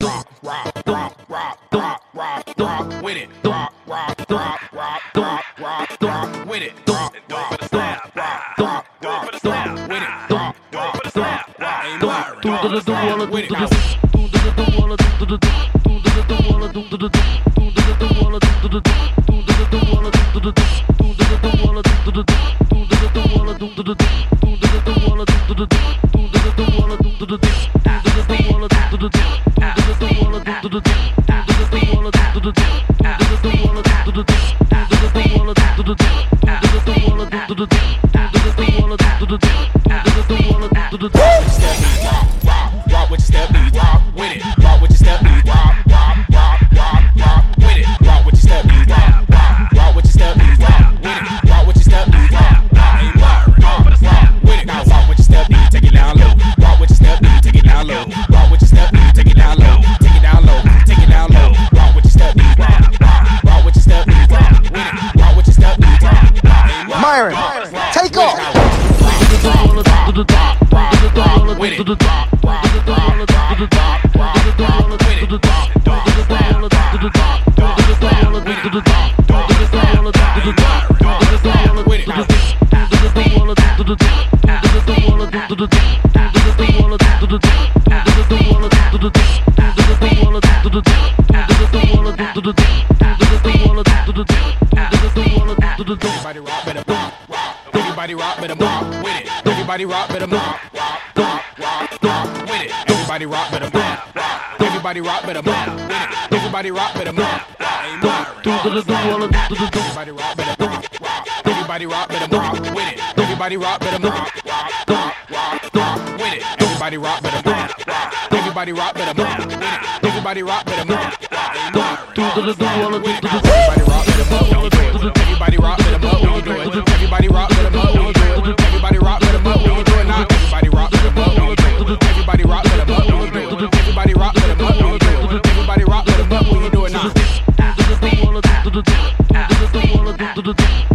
Win it. Win it. Do Step, walk, walk, walk with your step, walk with it. firing. Take off. Everybody rock, better rock, rock. Everybody rock, better rock with it. Everybody rock, better rock, rock, rock, rock, rock with it. Everybody rock, better rock, rock. Everybody rock, better rock with it. Everybody rock, better rock, rock. Everybody rock, better rock, rock. Everybody rock, better rock with it. Everybody rock, better rock, rock, rock, rock, rock with it. Everybody rock, better rock, rock. Everybody rock, better rock with it. Everybody rock, better rock, rock, rock. Everybody rock, better rock, rock. tudo bem.